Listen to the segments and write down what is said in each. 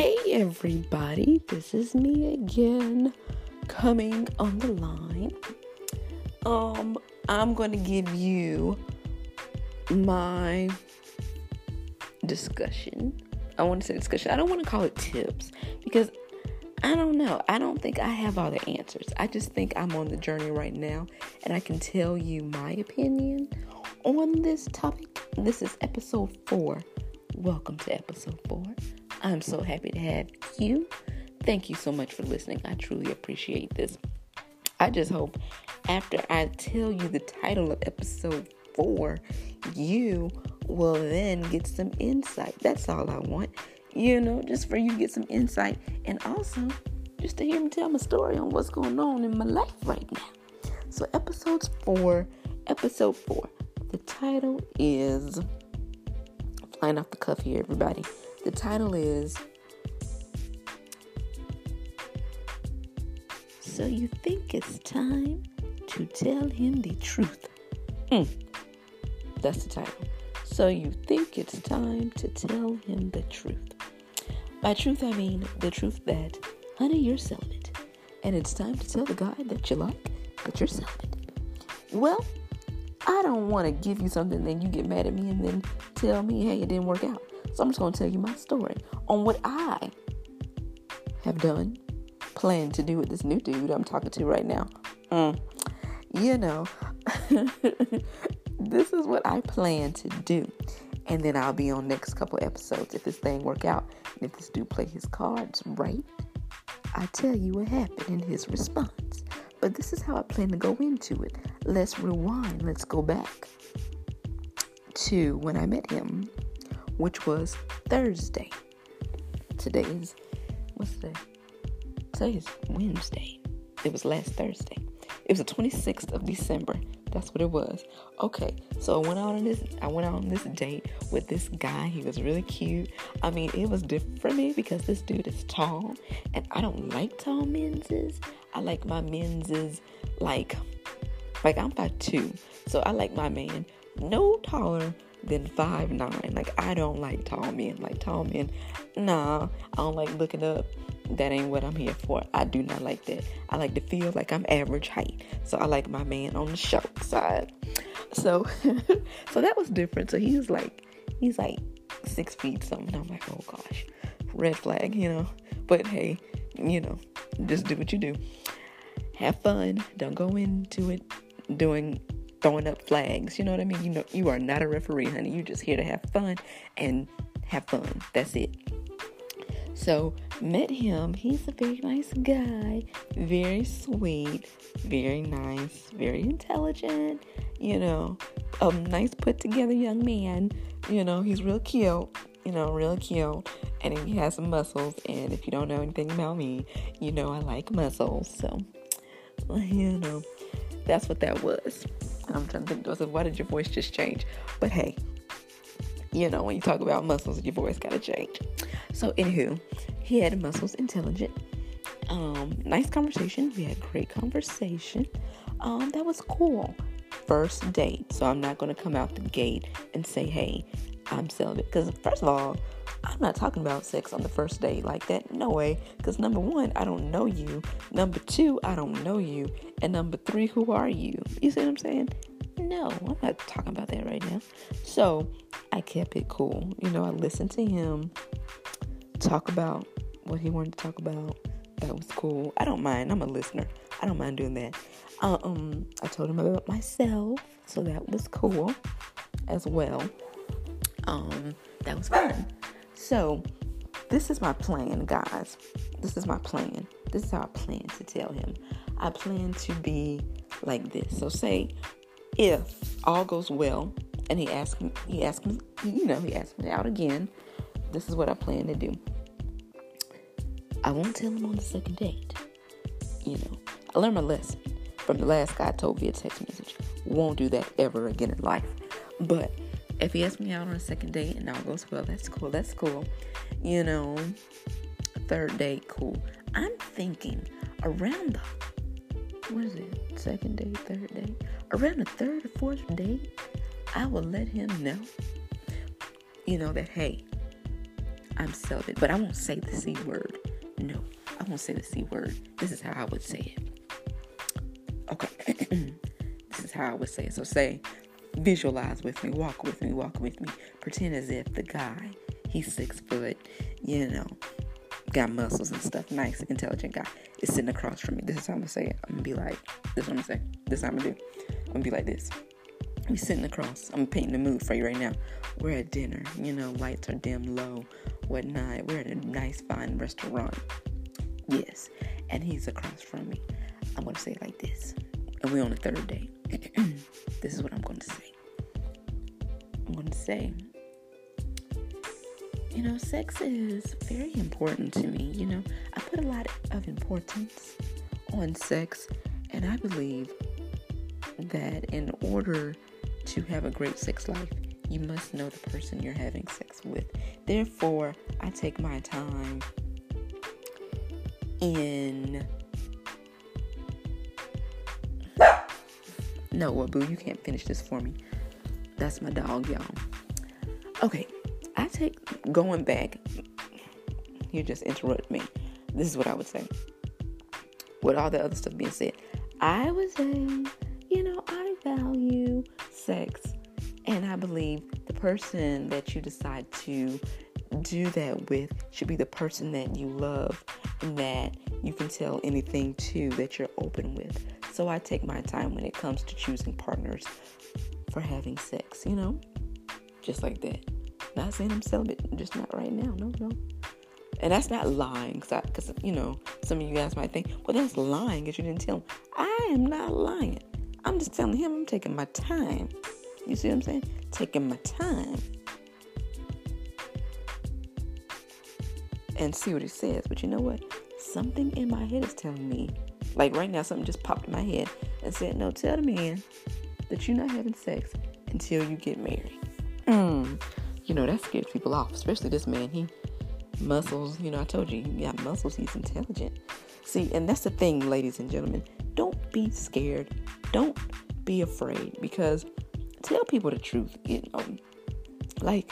Hey everybody, this is me again coming on the line. Um I'm going to give you my discussion. I want to say discussion. I don't want to call it tips because I don't know. I don't think I have all the answers. I just think I'm on the journey right now and I can tell you my opinion on this topic. This is episode 4. Welcome to episode 4. I'm so happy to have you. Thank you so much for listening. I truly appreciate this. I just hope after I tell you the title of episode 4, you will then get some insight. That's all I want. You know, just for you to get some insight and also just to hear me tell my story on what's going on in my life right now. So, episodes 4, episode 4. The title is flying off the cuff here, everybody. The title is So You Think It's Time to Tell Him the Truth. Mm. That's the title. So You Think It's Time to Tell Him the Truth. By truth, I mean the truth that, honey, you're celibate. And it's time to tell the guy that you like that you're celibate. Well, I don't want to give you something, then you get mad at me and then tell me, hey, it didn't work out. So I'm just going to tell you my story on what I have done, plan to do with this new dude I'm talking to right now. Mm. You know, this is what I plan to do. And then I'll be on next couple episodes if this thing work out. And if this dude play his cards right, I tell you what happened in his response. But this is how I plan to go into it. Let's rewind. Let's go back to when I met him, which was Thursday. Today is what's today? Today is Wednesday. It was last Thursday. It was the 26th of December. That's what it was. Okay, so I went out on this. I went out on this date with this guy. He was really cute. I mean, it was different for me because this dude is tall, and I don't like tall menses. I like my menses like, like I'm five two, so I like my man no taller than five nine. Like I don't like tall men. Like tall men, nah. I don't like looking up that ain't what I'm here for. I do not like that. I like to feel like I'm average height. So I like my man on the short side. So so that was different. So he was like he's like six feet something. I'm like, oh gosh. Red flag, you know. But hey, you know, just do what you do. Have fun. Don't go into it doing throwing up flags. You know what I mean? You know you are not a referee, honey. You're just here to have fun and have fun. That's it. So, met him. He's a very nice guy, very sweet, very nice, very intelligent, you know, a nice put together young man. You know, he's real cute, you know, real cute. And he has some muscles. And if you don't know anything about me, you know I like muscles. So, you know, that's what that was. I'm trying to think, I said, why did your voice just change? But hey, you know, when you talk about muscles, your voice gotta change. So, anywho, he had muscles intelligent. Um, nice conversation. We had great conversation. Um, that was cool. First date. So I'm not gonna come out the gate and say, hey, I'm celibate. Because first of all, I'm not talking about sex on the first date like that. No way. Because number one, I don't know you. Number two, I don't know you. And number three, who are you? You see what I'm saying? No, I'm not talking about that right now. So I kept it cool. You know, I listened to him talk about what he wanted to talk about. That was cool. I don't mind. I'm a listener. I don't mind doing that. Uh, um, I told him about myself, so that was cool as well. Um, that was fun. So, this is my plan, guys. This is my plan. This is how I plan to tell him. I plan to be like this. So, say if all goes well, and he asked me, he asked me, you know, he asked me out again. This is what I plan to do. I won't tell him on the second date. You know, I learned my lesson from the last guy I told via text message. Won't do that ever again in life. But if he asks me out on a second date and all goes well, that's cool. That's cool. You know, third date, cool. I'm thinking around the what is it? Second date, third date. Around the third or fourth date, I will let him know. You know that hey, I'm celibate, but I won't say the C word. No, I won't say the C word. This is how I would say it. Okay. this is how I would say it. So say, visualize with me, walk with me, walk with me. Pretend as if the guy, he's six foot, you know, got muscles and stuff, nice, intelligent guy, is sitting across from me. This is how I'm gonna say it. I'm gonna be like, this is what I'm gonna say. This is how I'm gonna do. I'm gonna be like this. We sitting across. I'm painting the mood for you right now. We're at dinner. You know, lights are dim, low, whatnot. We're at a nice, fine restaurant. Yes. And he's across from me. I'm to say it like this. And we're on the third date. this is what I'm going to say. I'm going to say, you know, sex is very important to me. You know, I put a lot of importance on sex, and I believe that in order to have a great sex life, you must know the person you're having sex with. Therefore, I take my time in. No, boo, you can't finish this for me. That's my dog, y'all. Okay, I take going back. You just interrupt me. This is what I would say. With all the other stuff being said, I would say, you know, I value sex. And I believe the person that you decide to do that with should be the person that you love and that you can tell anything to that you're open with. So I take my time when it comes to choosing partners for having sex, you know? Just like that. Not saying I'm celibate, just not right now. No, no. And that's not lying, because, you know, some of you guys might think, well, that's lying because you didn't tell him. I am not lying. I'm just telling him I'm taking my time. You see what I'm saying? Taking my time. And see what he says. But you know what? Something in my head is telling me, like right now, something just popped in my head and said, No, tell the man that you're not having sex until you get married. Mm. You know, that scares people off, especially this man. He muscles, you know, I told you, he got muscles, he's intelligent. See, and that's the thing, ladies and gentlemen. Don't be scared. Don't be afraid because tell people the truth. You know, like,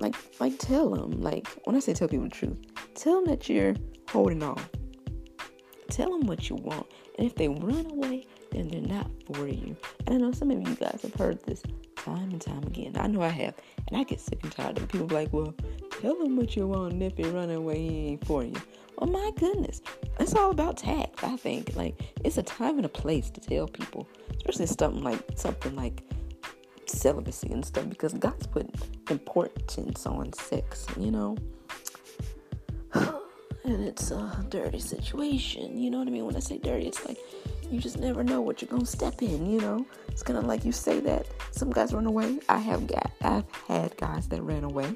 like, like, tell them. Like, when I say tell people the truth, tell them that you're holding on. Tell them what you want, and if they run away, then they're not for you. And I know some of you guys have heard this time and time again. I know I have, and I get sick and tired of people like, well, tell them what you want, and if he run away, he ain't for you. Oh my goodness. It's all about tact, I think. Like it's a time and a place to tell people. Especially something like something like celibacy and stuff because God's put importance on sex, you know. And it's a dirty situation, you know what I mean? When I say dirty, it's like you just never know what you're gonna step in, you know. It's kind of like you say that some guys run away. I have got, I've had guys that ran away,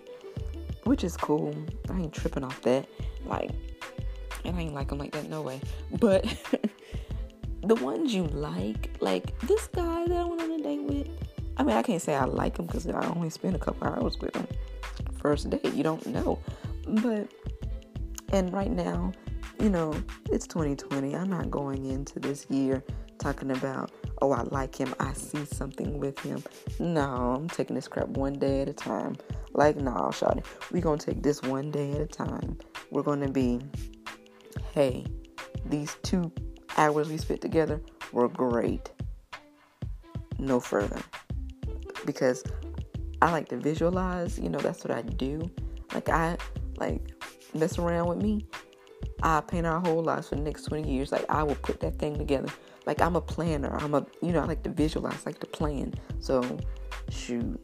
which is cool. I ain't tripping off that. Like and I ain't like them like that, no way. But the ones you like, like this guy that I went on a date with, I mean, I can't say I like him because I only spent a couple hours with him. First date, you don't know. But, and right now, you know, it's 2020. I'm not going into this year talking about, oh, I like him. I see something with him. No, I'm taking this crap one day at a time. Like, no, nah, Shawty, we're going to take this one day at a time. We're going to be hey, these two hours we spent together were great. No further. Because I like to visualize, you know, that's what I do. Like I like mess around with me. I paint our whole lives for the next 20 years. Like I will put that thing together. Like I'm a planner. I'm a you know, I like to visualize, like to plan. So shoot.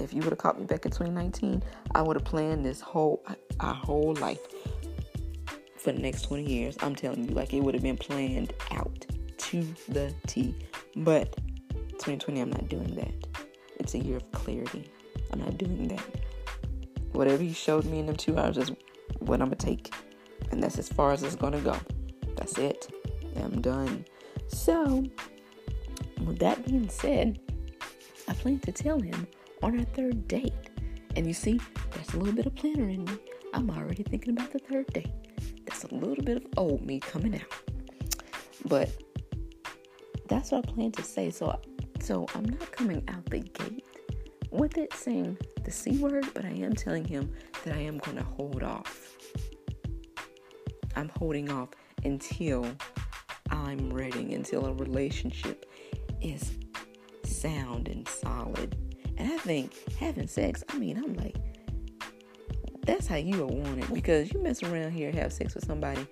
If you would have caught me back in 2019, I would have planned this whole our whole life for the next 20 years. I'm telling you, like it would have been planned out to the T. But 2020, I'm not doing that. It's a year of clarity. I'm not doing that. Whatever he showed me in them two hours is what I'm gonna take, and that's as far as it's gonna go. That's it. I'm done. So, with that being said, I plan to tell him on our third date. And you see, there's a little bit of planner in me. I'm already thinking about the third date. That's a little bit of old me coming out. But that's what I plan to say. So so I'm not coming out the gate with it saying the C word, but I am telling him that I am going to hold off. I'm holding off until I'm ready, until a relationship is sound and solid. And I think having sex, I mean, I'm like, that's how you want it because you mess around here, have sex with somebody,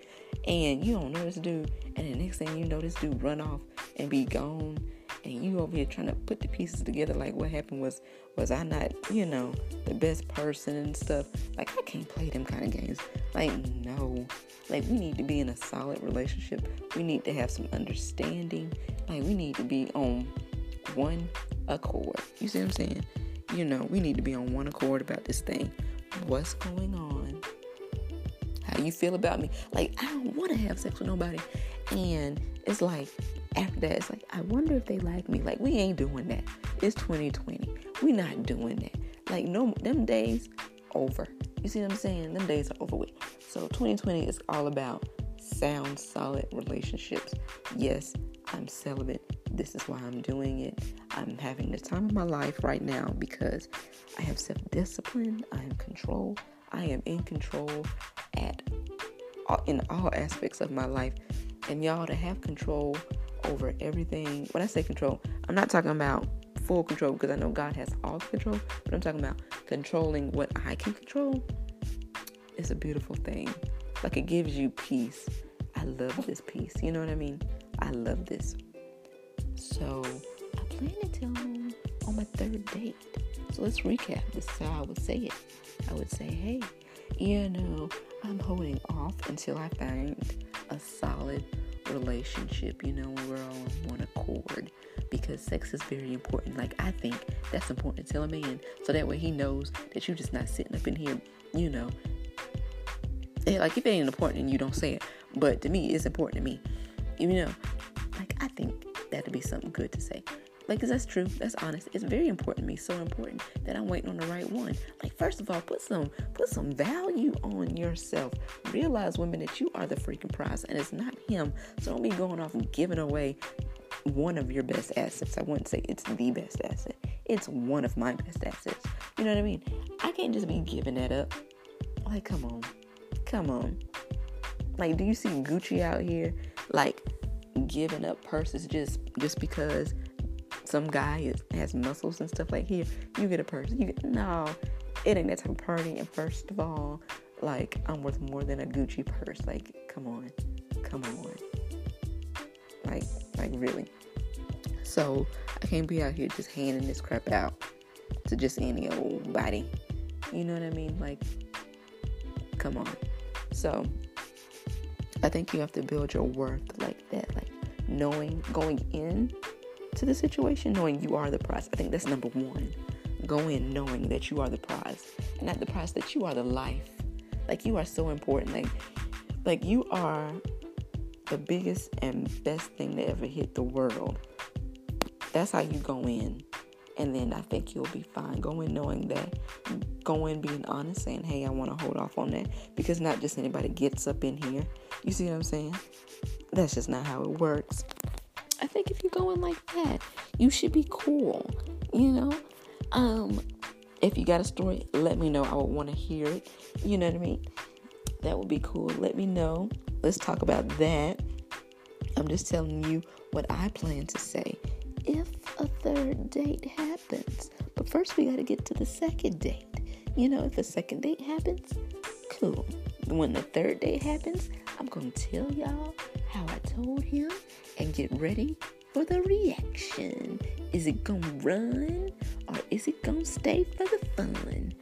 and you don't know this dude, and the next thing you know, this dude run off and be gone, and you over here trying to put the pieces together. Like what happened was, was I not, you know, the best person and stuff? Like I can't play them kind of games. Like no, like we need to be in a solid relationship. We need to have some understanding. Like we need to be on one accord. You see what I'm saying? You know, we need to be on one accord about this thing. What's going on? How you feel about me? Like, I don't want to have sex with nobody. And it's like, after that, it's like, I wonder if they like me. Like, we ain't doing that. It's 2020. We not doing that. Like, no, them days over. You see what I'm saying? Them days are over with. So 2020 is all about sound, solid relationships. Yes, I'm celibate. This is why I'm doing it. I'm having the time of my life right now because I have self discipline, I have control, I am in control at in all aspects of my life. And y'all to have control over everything. When I say control, I'm not talking about full control because I know God has all control, but I'm talking about controlling what I can control. It's a beautiful thing. Like it gives you peace. I love this peace. You know what I mean? I love this. So I plan to tell him on my third date. So let's recap. This is how I would say it. I would say, hey, you know, I'm holding off until I find a solid relationship, you know, we're all on one accord because sex is very important. Like, I think that's important to tell a man so that way he knows that you're just not sitting up in here, you know. Like, if it ain't important and you don't say it, but to me, it's important to me. You know, like, I think that'd be something good to say. Like, that's true. That's honest. It's very important to me. So important that I'm waiting on the right one. Like, first of all, put some put some value on yourself. Realize, women, that you are the freaking prize, and it's not him. So don't be going off and giving away one of your best assets. I wouldn't say it's the best asset. It's one of my best assets. You know what I mean? I can't just be giving that up. Like, come on, come on. Like, do you see Gucci out here? Like giving up purses just just because some guy has muscles and stuff like here you get a purse you get no. It ain't that type of party. And first of all like i'm worth more than a gucci purse. Like come on. Come on. Like like really. So i can't be out here just handing this crap out to just any old body. You know what i mean? Like come on. So i think you have to build your worth like that. Like knowing going in to the situation knowing you are the prize. I think that's number one. Go in knowing that you are the prize. And not the prize that you are the life. Like you are so important. Like like you are the biggest and best thing to ever hit the world. That's how you go in. And then I think you'll be fine. Go in knowing that. Go in being honest, saying, hey, I want to hold off on that. Because not just anybody gets up in here. You see what I'm saying? That's just not how it works. Think if you go in like that, you should be cool. You know? Um, if you got a story, let me know. I would want to hear it. You know what I mean? That would be cool. Let me know. Let's talk about that. I'm just telling you what I plan to say if a third date happens. But first, we got to get to the second date. You know, if a second date happens, cool. When the third date happens, I'm going to tell y'all how I told him and get ready for the reaction. Is it gonna run or is it gonna stay for the fun?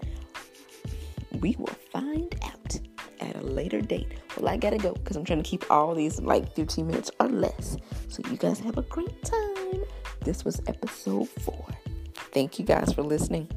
We will find out at a later date. Well, I gotta go because I'm trying to keep all these like 15 minutes or less. So you guys have a great time. This was episode four. Thank you guys for listening.